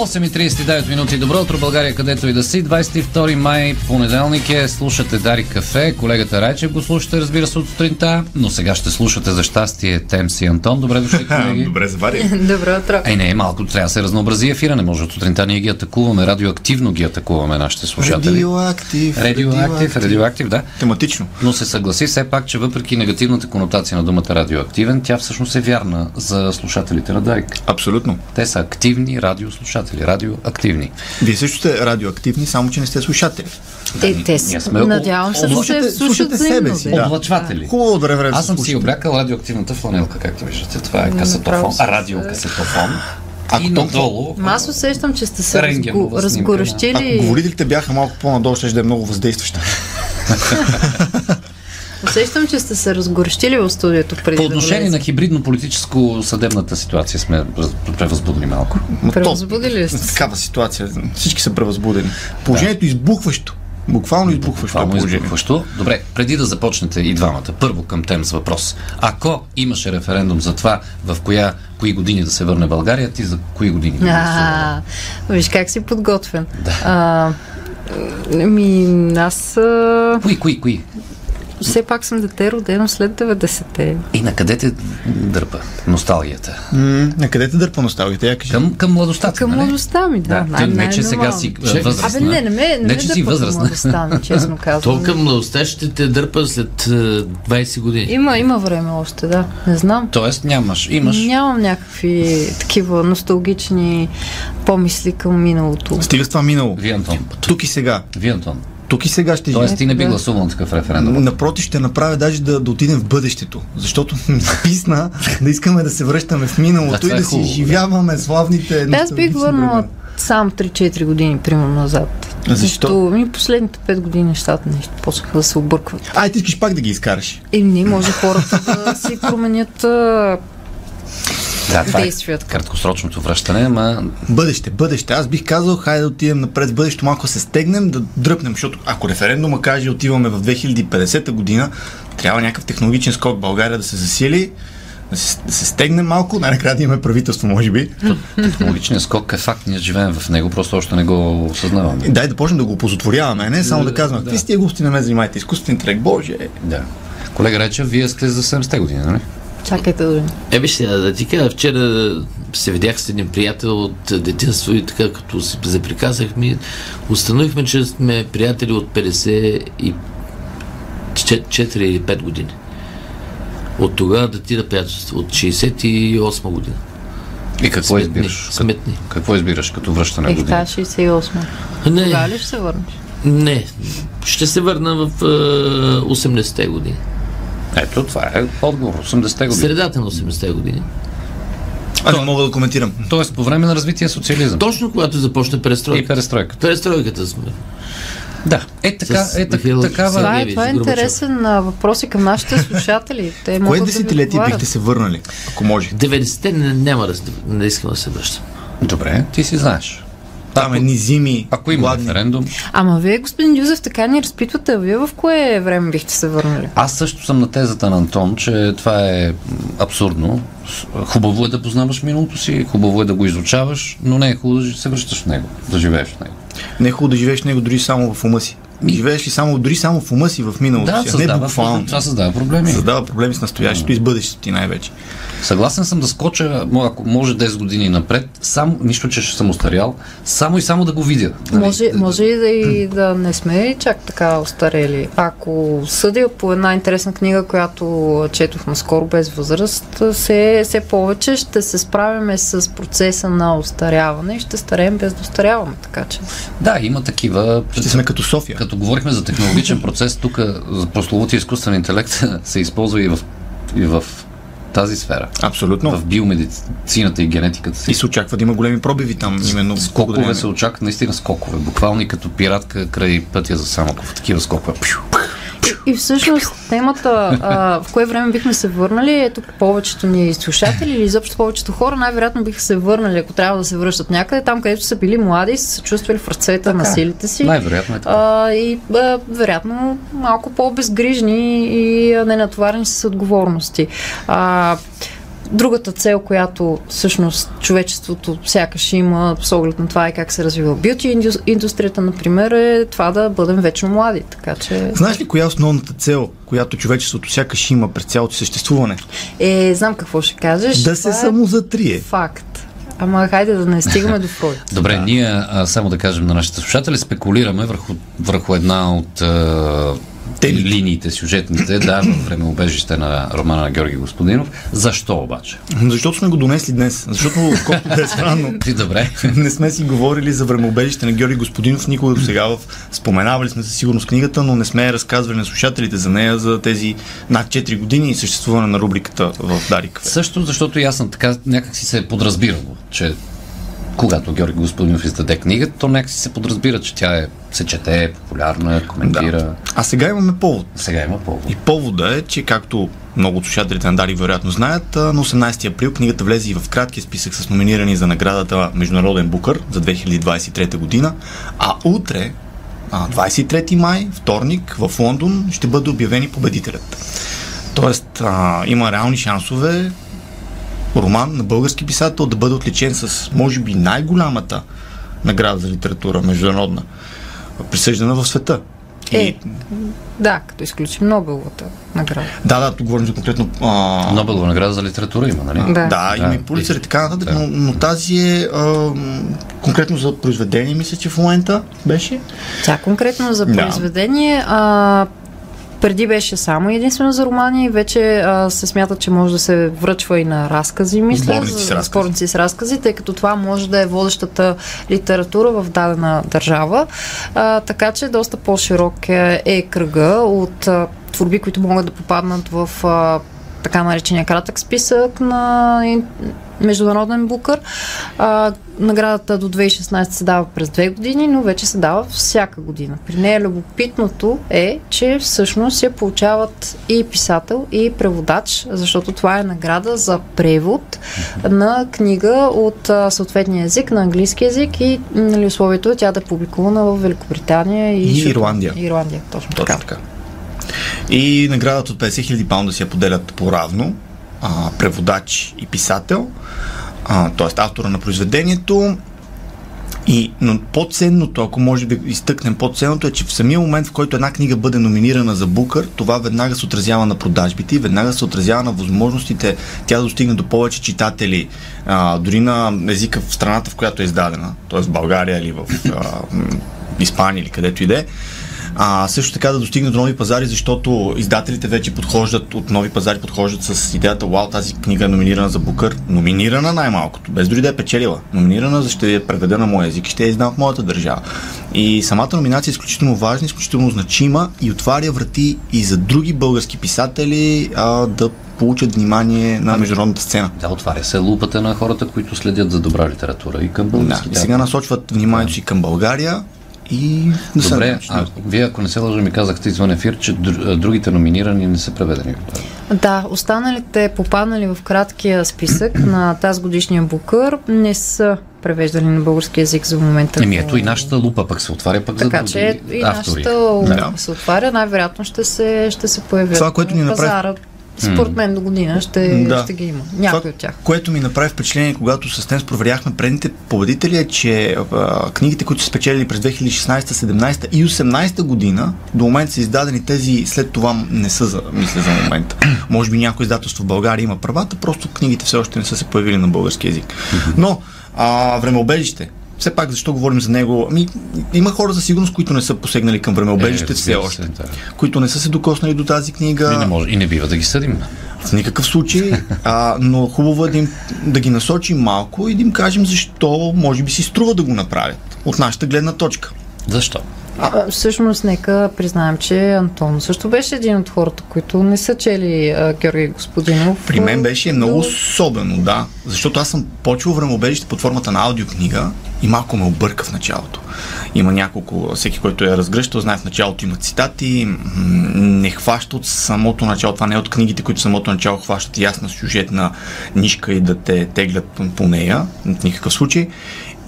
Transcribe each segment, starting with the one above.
8.39 минути. Добро утро, България, където и да си. 22 май, понеделник е. Слушате Дари Кафе. Колегата Райчев го слушате, разбира се, от сутринта. Но сега ще слушате за щастие Темс и Антон. Добре дошли, колеги. Добре, завари. Добро утро. Ей, не, малко трябва да се разнообрази ефира. Не може от сутринта ние ги атакуваме. Радиоактивно ги атакуваме нашите слушатели. Радиоактив. Радиоактив, радиоактив, да. Тематично. Но се съгласи все пак, че въпреки негативната конотация на думата радиоактивен, тя всъщност е вярна за слушателите на Дарик. Абсолютно. Те са активни радиослушатели, радиоактивни. Вие също сте радиоактивни, само че не сте слушатели. Те, те ние сме надявам се да се Слушате- слушат слушате себе си, да. Облъчватели. Хубаво от време време Аз съм си облякал радиоактивната фланелка, както виждате. Това е касетофон, радиокасетофон. Ако и надолу. Аз усещам, че сте се разго... да. разгорещили. Ако говорителите бяха малко по-надолу, ще да е много въздействаща. Усещам, че сте се разгорещили в студиото преди По да отношение на влезете. хибридно-политическо съдебната ситуация сме превъзбудени малко. Превъзбудили ли сте се? Такава ситуация. Всички са превъзбудени. Положението е избухващо. Буквално избухващо Буквално избухващо. Добре, преди да започнете и двамата, първо към тем с въпрос. Ако имаше референдум за това в коя, кои години да се върне България, ти за кои години гласувала? А, виж как си подготвен. А, ми, аз Кои, кои, кои? Все пак съм дете родено след 90-те. И на къде те дърпа носталгията? М, На къде те дърпа носталгията? Я кажи. Към, към младостта Към нали? младостта ми, да. Да, не, че сега си а, възрастна. Абе, не, не ме, не, не че си възрастна. младостта ми, честно казвам. То към младостта ще те дърпа след е, 20 години. Има, има време още, да. Не знам. Тоест нямаш, имаш. Нямам някакви такива носталгични помисли към миналото. Стига с това минало. Вие, Антон. Тук и сега. Вие, Антон. Тук и сега ще Тоест ти не би Да. гласувал на такъв референдум. Напротив, ще направя даже да, да отидем в бъдещето. Защото ми писна да искаме да се връщаме в Да, миналото това и е да си да. изживяваме славните Да, аз бих върнала сам 3-4 години, примерно, назад. Защо? Защото ми последните 5 години нещата нещо почнаха да се объркват. Ай, ти искаш пак да ги изкараш. И не може хората да си променят Да, това е действията. краткосрочното връщане, ама Бъдеще, бъдеще. Аз бих казал, хайде да отидем напред в бъдещето, малко се стегнем, да дръпнем, защото ако референдума каже отиваме в 2050 година, трябва някакъв технологичен скок в България да се засили, да се, да се стегнем малко, най-накрая да имаме правителство, може би. технологичният скок е факт, ние живеем в него, просто още не го осъзнаваме. Дай да почнем да го опозотворяваме, не само да казваме, какви сте глупости не ме занимайте, изкуствен интелект, боже. Да. Колега Речев, вие сте за 70-те години, нали? Чакайте да. Е, виж сега, да ти кажа, вчера се видях с един приятел от детинство и така, като се заприказахме, установихме, че сме приятели от 54 или 5 години. От тогава датира приятелство, от 68 година. И какво Сметни, избираш? сметни. Като, какво избираш като връщане в Ех, години? тази 68. Не, Кога ли ще се върнеш? не, ще се върна в е, 80-те години. Ето, това е отговор. 80-те години. Средата на 80-те години. Аз не мога да коментирам. Тоест, по време на развитие социализъм. Точно когато започна И престройка. перестройката. Престройката сме. Да. Е, така, е, так, Михаил такава... Това е, това е интересен а, въпрос и към нашите слушатели. Те Кое могат да ви десетилетие отговарят. бихте се върнали, ако може? 90-те не, няма да, не искам да се връщам. Добре, ти си знаеш. Там едни зими, Ако има гладни. референдум, Ама вие, господин Юзеф, така ни разпитвате, а вие в кое време бихте се върнали? аз също съм на тезата на Антон, че това е абсурдно. Хубаво е да познаваш миналото си, хубаво е да го изучаваш, но не е хубаво да се връщаш в него, да живееш в него. Не е хубаво да живееш в него дори само в ума си. Живееш ли само, дори само в ума си в миналото Да, си, а не създава, буквално. това създава проблеми. Създава проблеми с настоящето и с бъдещето ти най-вече. Съгласен съм да скоча, ако може 10 години напред, само, нищо, че ще съм устарял, само и само да го видя. Нали? Може, може и да, и да не сме чак така остарели. Ако съдя по една интересна книга, която четох наскоро без възраст, все, все повече ще се справяме с процеса на остаряване и ще стареем без да остаряваме. Така че. Да, има такива. Ще сме като София. Като говорихме за технологичен процес, тук за прословутия изкуствен интелект се използва и в, и в тази сфера. Абсолютно. В биомедицината и генетиката си. И се очаква да има големи пробиви там, именно. Скокове се очакват, наистина скокове. Буквално и като пиратка край пътя за Самоков. Такива скокове. Пшу. И всъщност темата, а, в кое време бихме се върнали, ето повечето ни слушатели или изобщо повечето хора най-вероятно биха се върнали, ако трябва да се връщат някъде, там където са били млади и са се чувствали в ръцете на силите си. Най-вероятно е така. А, и а, вероятно малко по-безгрижни и а, ненатоварени с отговорности. А, другата цел, която всъщност човечеството сякаш има с оглед на това и как се развива бюти индус- индустрията, например, е това да бъдем вечно млади. Така че... Знаеш ли коя е основната цел, която човечеството сякаш има през цялото съществуване? Е, знам какво ще кажеш. Да се е самозатрие. Факт. Ама хайде да не стигаме до Фройд. Добре, да. ние, а, само да кажем на нашите слушатели, спекулираме върху, върху една от а, Темите. линиите, сюжетните, да, време убежище на романа на Георги Господинов. Защо обаче? Защото сме го донесли днес. Защото, колкото да е странно, Ти добре. не сме си говорили за времеобежище на Георги Господинов никога до сега. В... Споменавали сме със сигурност книгата, но не сме разказвали на слушателите за нея за тези над 4 години и съществуване на рубриката в Дарик. Също защото и аз съм така някак си се е подразбирало, че когато Георги Господинов издаде книга, то някак си се подразбира, че тя е, се чете, е популярна, коментира. Да. А сега имаме повод. Сега има повод. И повода е, че както много от слушателите на Дарик вероятно знаят, на 18 април книгата влезе и в краткия списък с номинирани за наградата Международен Букър за 2023 година, а утре, а, 23 май, вторник, в Лондон ще бъде обявен и победителят. Тоест, а, има реални шансове роман на български писател да бъде отличен с, може би, най-голямата награда за литература, международна, присъждана в света. Е, да, като изключим Нобеловата награда. Да, да, тук говорим за конкретно. А... Нобелова награда за литература има, нали? Да. Да, има Да. и Пулицер и така нататък, Да. но, но тази е а, конкретно за произведение, мисля, че в момента беше. Тя конкретно за Да. произведение. А, преди беше само единствено за романи, вече а, се смята, че може да се връчва и на разкази, мисля. Сборници с за- разкази. Сборници с разкази, тъй като това може да е водещата литература в дадена държава. А, така че доста по-широк е, е кръга от а, творби, които могат да попаднат в а, така наречения кратък списък на международен букър. А, наградата до 2016 се дава през две години, но вече се дава всяка година. При нея любопитното е, че всъщност я получават и писател, и преводач, защото това е награда за превод на книга от а, съответния език, на английски език и нали, условието е тя да е публикувана в Великобритания и, И. Ирландия. Ирландия, точно, Точно така. така. И наградата от 50 000 паунда си я поделят по-равно а, преводач и писател, т.е. автора на произведението. И, но по-ценното, ако може да изтъкнем по-ценното е, че в самия момент, в който една книга бъде номинирана за Букър, това веднага се отразява на продажбите веднага се отразява на възможностите тя да достигне до повече читатели, а, дори на езика в страната, в която е издадена, т.е. в България или в а, Испания или където и да е. А, също така да достигне до нови пазари, защото издателите вече подхождат, от нови пазари подхождат с идеята, вау, тази книга е номинирана за Букър. Номинирана най-малкото, без дори да е печелила. Номинирана, за ще я преведа на моя език и ще я издам в моята държава. И самата номинация е изключително важна, изключително значима и отваря врати и за други български писатели а, да получат внимание на международната сцена. Да, отваря се лупата на хората, които следят за добра литература и към Да, български. и сега насочват вниманието си към България и не Добре, а вие, ако не се лъжа, ми казахте извън ефир, че др- другите номинирани не са преведени. Да, останалите попаднали в краткия списък на тази годишния букър не са превеждани на български язик за момента. Еми ето и нашата лупа пък се отваря пък Така за че други и автори. нашата лупа Да. се отваря, най-вероятно ще се, ще се появят Това, което ни на направи- пазара. Според мен до година ще, Да. ще ги има. Някой Това, от тях. което ми направи впечатление, когато с Тенс проверяхме предните победители, е, че а, книгите, които са спечелили през 2016, 17 и 18 година, до момента са издадени тези, след това не са, за, мисля, за момента. Може би някои издателство в България има правата, просто книгите все още не са се появили на български язик. Но, а, времеобежище. Все пак, защо говорим за него? Ами, има хора за сигурност, които не са посегнали към времеобежище Е, все още. да. Които не са се докоснали до тази книга. И не, може, и не бива да ги съдим. В никакъв случай, а, но хубаво е да, им, да ги насочим малко и да им кажем защо може би си струва да го направят от нашата гледна точка. Защо? А, всъщност, нека признаем, че Антон също беше един от хората, които не са чели а, Георги Господинов. При мен беше много особено, да. Защото аз съм почвал времеобежище под формата на аудиокнига и малко ме обърка в началото. Има няколко, всеки, който е разгръщал, знае в началото има цитати, не хваща от самото начало. Това не е от книгите, които самото начало хващат ясна сюжетна нишка и да те теглят по нея, в никакъв случай.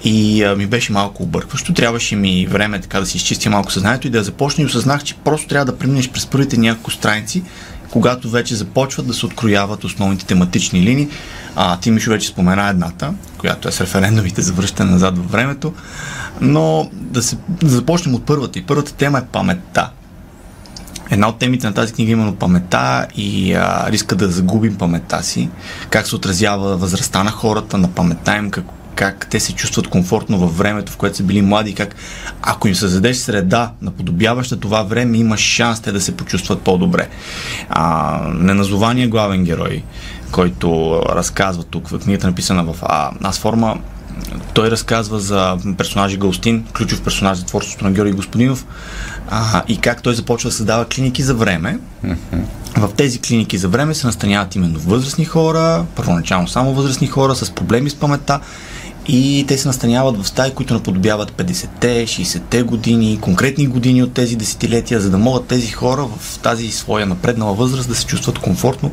И а, ми беше малко объркващо. Трябваше ми време така да си изчистя малко съзнанието и да започна и осъзнах, че просто трябва да преминеш през първите няколко страници, когато вече започват да се открояват основните тематични линии. А, ти Мишо вече спомена едната, която е с референдумите за връщане назад във времето, но да, се, да започнем от първата. И първата тема е паметта. Една от темите на тази книга е именно памета и а, риска да загубим паметта си, как се отразява възрастта на хората, на паметта им, как, как те се чувстват комфортно във времето, в което са били млади, как ако им създадеш среда, наподобяваща това време, има шанс те да се почувстват по-добре. А, неназования главен герой, който разказва тук в книгата, написана в а, Аз форма, той разказва за персонажа Галстин, ключов персонаж за творчеството на Георги Господинов а, и как той започва да създава клиники за време. В тези клиники за време се настаняват именно възрастни хора, първоначално само възрастни хора с проблеми с паметта и те се настаняват в стаи, които наподобяват 50-те, 60-те години, конкретни години от тези десетилетия, за да могат тези хора в тази своя напреднала възраст да се чувстват комфортно,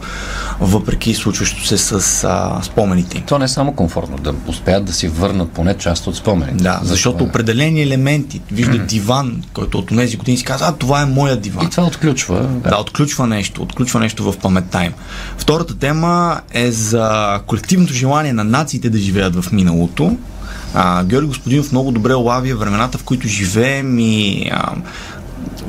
въпреки случващото се с а, спомените им. То не е само комфортно, да успеят да си върнат поне част от спомените. Да, защото Това определени елементи, вижда диван, който от тези години си казва, а това е моя диван. И това отключва. Да, отключва нещо, отключва нещо в паметта им. Втората тема е за колективното желание на нациите да живеят в миналото. А, Георги Господинов много добре лавя времената, в които живеем и а,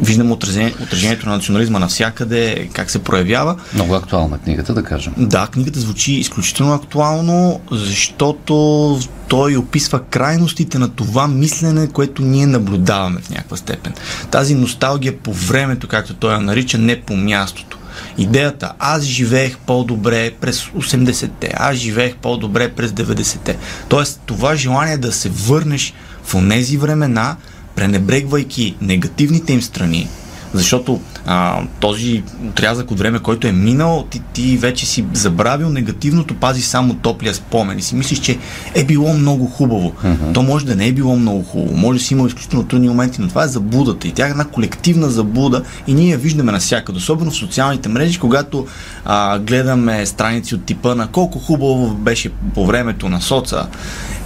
виждаме отражение, отражението на национализма навсякъде, как се проявява. Много актуална книгата, да кажем. Да, книгата звучи изключително актуално, защото той описва крайностите на това мислене, което ние наблюдаваме в някаква степен. Тази носталгия по времето, както той я нарича, не по мястото. Идеята, аз живеех по-добре през 80-те, аз живеех по-добре през 90-те. Тоест, това желание да се върнеш в онези времена, пренебрегвайки негативните им страни, защото а, този отрязък от време, който е минал, ти, ти вече си забравил негативното, пази само топлия спомен и си мислиш, че е било много хубаво. Mm-hmm. То може да не е било много хубаво, може да си имал изключително трудни моменти, но това е заблудата и тя е една колективна заблуда и ние я виждаме навсякъде, особено в социалните мрежи, когато а, гледаме страници от типа на колко хубаво беше по времето на соца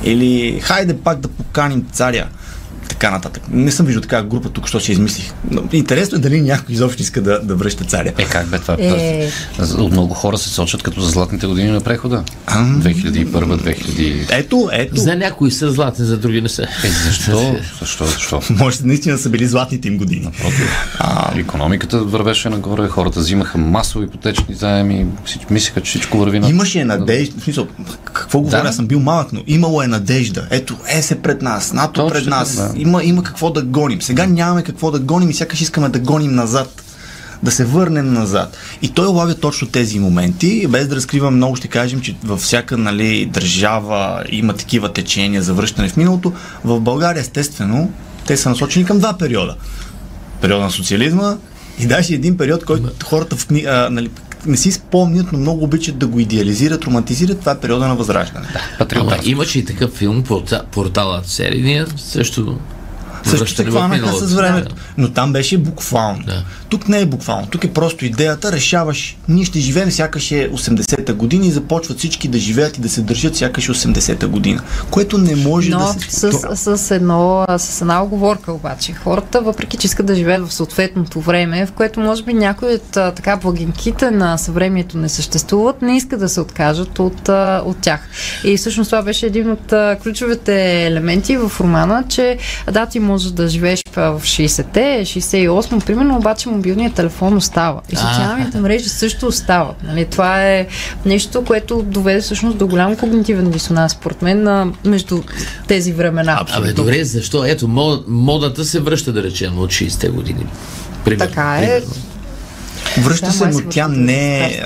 или хайде пак да поканим царя така нататък. Не съм виждал така група тук, що ще измислих. Но интересно е дали някой изобщо иска да, да връща царя. Е, как бе това? Е. От много хора се сочат като за златните години на прехода. А. 2001-2000. Ето, ето. За някои са златни, за други не са. Е, защо? Защо? Защо? Може наистина са били златните им години. А, економиката вървеше нагоре, хората взимаха масово ипотечни заеми, мислеха, че всичко върви на... Имаше надежда. В смисъл, какво говоря, Да. аз съм бил малък, но имало е надежда. Ето, е се пред нас, НАТО Точно пред нас. да. Има, има какво да гоним. Сега нямаме какво да гоним и сякаш искаме да гоним назад. Да се върнем назад. И той лавя точно тези моменти. Без да разкривам много, ще кажем, че във всяка нали, държава има такива течения за връщане в миналото. В България, естествено, те са насочени към два периода. Периода на социализма и даже един период, който хората в, кни- а, нали, не си спомнят, но много обичат да го идеализират, романтизират. Това е периода на възраждане. Ама Патриотарство. имаше и такъв филм, порта, порталът серия, ние също Също се хванаха с времето. Но там беше буквално. Да. Тук не е буквално. Тук е просто идеята, решаваш, ние ще живеем сякаш е 80-та година и започват всички да живеят и да се държат сякаш е 80-та година. Което не може Но да се... с, с, едно, с една оговорка обаче. Хората, въпреки че искат да живеят в съответното време, в което може би някои от така благинките на съвремието не съществуват, не искат да се откажат от, от тях. И всъщност това беше един от ключовите елементи в романа, че да, ти можеш да живееш в 60-те, 68 примерно, обаче мобилният телефон остава. И социалните мрежи също остават. Нали? Това е нещо, което доведе всъщност до голям когнитивен дисонанс, според мен, на, между тези времена. Абе, добре, защо? Ето, мод, модата се връща, да речем, от 60-те години. Примерно, Така е. примерно. Връща Да, се, но тя не е,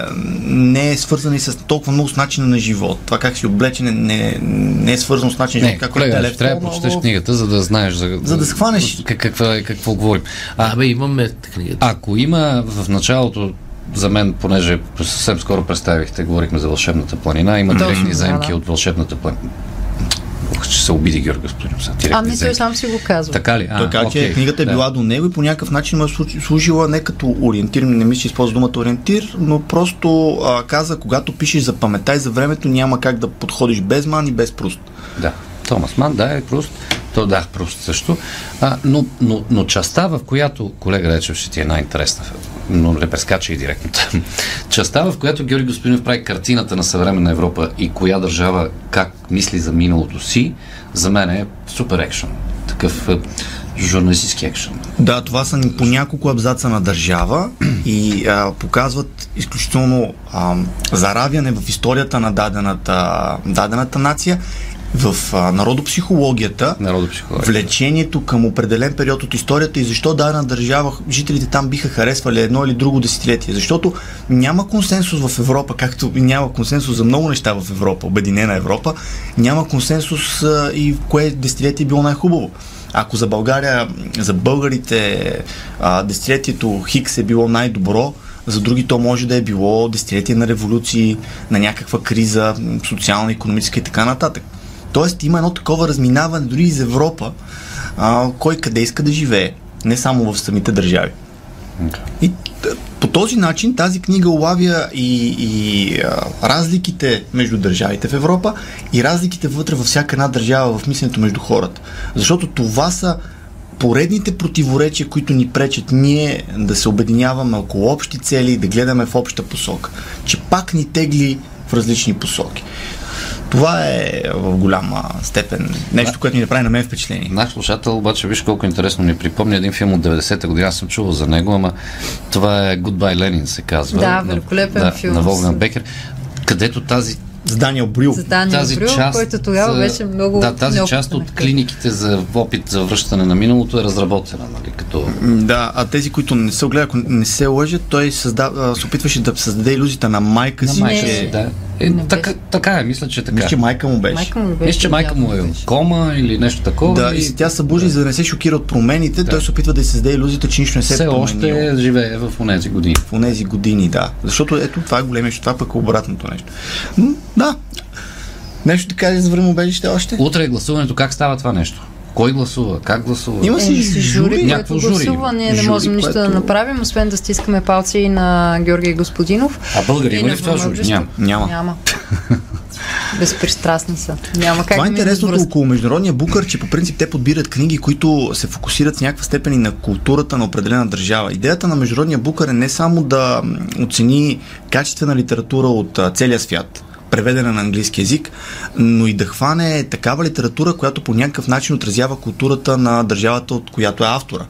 не е свързана и с толкова много с начина на живот. Това как си облечен не, не, не е свързано с начина на живот. Как колега, телефона, ще трябва да прочетеш книгата, за да знаеш за, За да схванеш. как, какво, е- какво говорим. А, Абе, имаме книгата. ако има в началото за мен, понеже съвсем скоро представихте, говорихме за вълшебната планина, има директни да, заемки да. от вълшебната планина. Ще се обиди Георги господин. Са, директни Ами той сам си го казва. Така ли? А, Той каза, че книгата е да. била до него и по някакъв начин му е служ- служила не като ориентир, не мисля, че използва думата ориентир, но просто а, каза, когато пишеш за паметта и за времето, няма как да подходиш без ман и без пруст. Да. Томас Ман, да, е Пруст. То да, Пруст също. А, но, но, но частта, в която колега Речев ще ти е най-интересна, но не прескача и директно. частта, в която Георги Господинов прави картината на съвременна Европа и коя държава как мисли за миналото си, за мен е супер екшен. Такъв е, журналистически екшен. Да, това са по няколко абзаца на държава и а, показват изключително а, заравяне в историята на дадената, дадената нация, в а, народопсихологията, Народопсихология. влечението към определен период от историята и защо дадена държава, жителите там биха харесвали едно или друго десетилетие. Защото няма консенсус в Европа, както няма консенсус за много неща в Европа, Обединена Европа, няма консенсус а, и в кое десетилетие е било най-хубаво. Ако за България, за българите а, десетилетието Хикс е било най-добро, за други то може да е било десетилетие на революции, на някаква криза, социална, економическа и така нататък. Тоест има едно такова разминаване дори из Европа, а, кой къде иска да живее, не само в самите държави. И т- по този начин тази книга улавя и, и а, разликите между държавите в Европа и разликите вътре във всяка една държава в мисленето между хората. Защото това са поредните противоречия, които ни пречат ние да се обединяваме около общи цели и да гледаме в обща посока. Че пак ни тегли в различни посоки. Това е в голяма степен нещо, което ни направи на мен впечатление. Наш слушател обаче виж колко интересно ми припомня един филм от 90-та година, аз съм чувал за него, ама това е Goodbye Lenin се казва. Да, На- великолепен да, филм. На Волган Бекер, където тази С Даниел Брил. За Даниел тази Брюл, част, който тогава за- беше много Да, тази част от клиниките за опит за връщане на миналото е разработена, нали, като... Да, а тези, които не се огледат, ако не се лъжат, той създава, се опитваше да създаде иллюзията на майка На си, майка че... си, да. Е, Не така, беше. така е, мисля, че така. Мисля, че майка му беше. Майка му беше. Мисля, че майка му е в кома или нещо такова. Да, и тя се събужда, за да не се шокира от промените, Да. той се опитва да й създаде иллюзията, че нищо не се все е променило. още живее в тези години. в тези години, да. Защото ето това е големия, това пък е обратното нещо. М, да. Нещо да кажеш за времеобежище още? Утре е гласуването, как става това нещо? Кой гласува? Как гласува? Има си си жури, жури. някакво което жури гласува. Ние не Жури, можем нищо което- да направим, освен да стискаме палци и на Георгий Господинов. А българи има ли в това жури? Няма. Няма. Няма. Безпристрастни са. Няма как Това е да интересното връзка. около Международния букър, че по принцип те подбират книги, които се фокусират в някаква степен и на културата на определена държава. Идеята на Международния букър е не само да оцени качествена литература от целия свят, преведена на английски язик, но и да хване такава литература, която по някакъв начин отразява културата на държавата, от която е автора.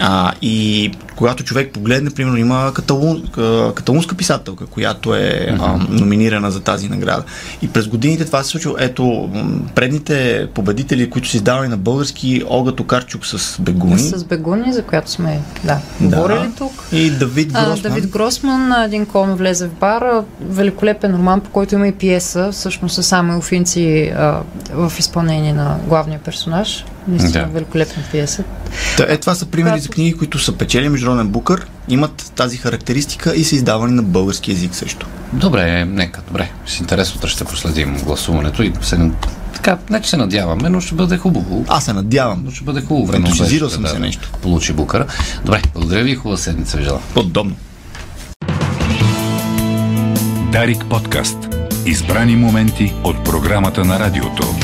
А, и когато човек погледне, примерно има каталун, ка- каталунска писателка, която е а, номинирана за тази награда. И през годините това се случва. Ето, предните победители, които са издавани на български, Олга Токарчук с Бегуни. С Бегуни, за която сме да, Да. говорили тук. И Давид А, Гросман. Давид Гросман, а, един кон влезе в бара, великолепен роман, по който има и пиеса, всъщност са само Финци а, в изпълнение на главния персонаж. Наистина Да. великолепна пиеса. Та, е, това са примери за книги, които са печели Международен букър, имат тази характеристика и са издавани на български язик също. Добре, нека, добре. С интерес утре ще проследим гласуването и се, така, не че се надяваме, но ще бъде хубаво. Аз се надявам. Но ще бъде хубаво време. Ентусизирал съм да се нещо. Получи букара. Добре, благодаря ви и хубава седмица ви желая. Подобно. Дарик подкаст. Избрани моменти от програмата на радиото.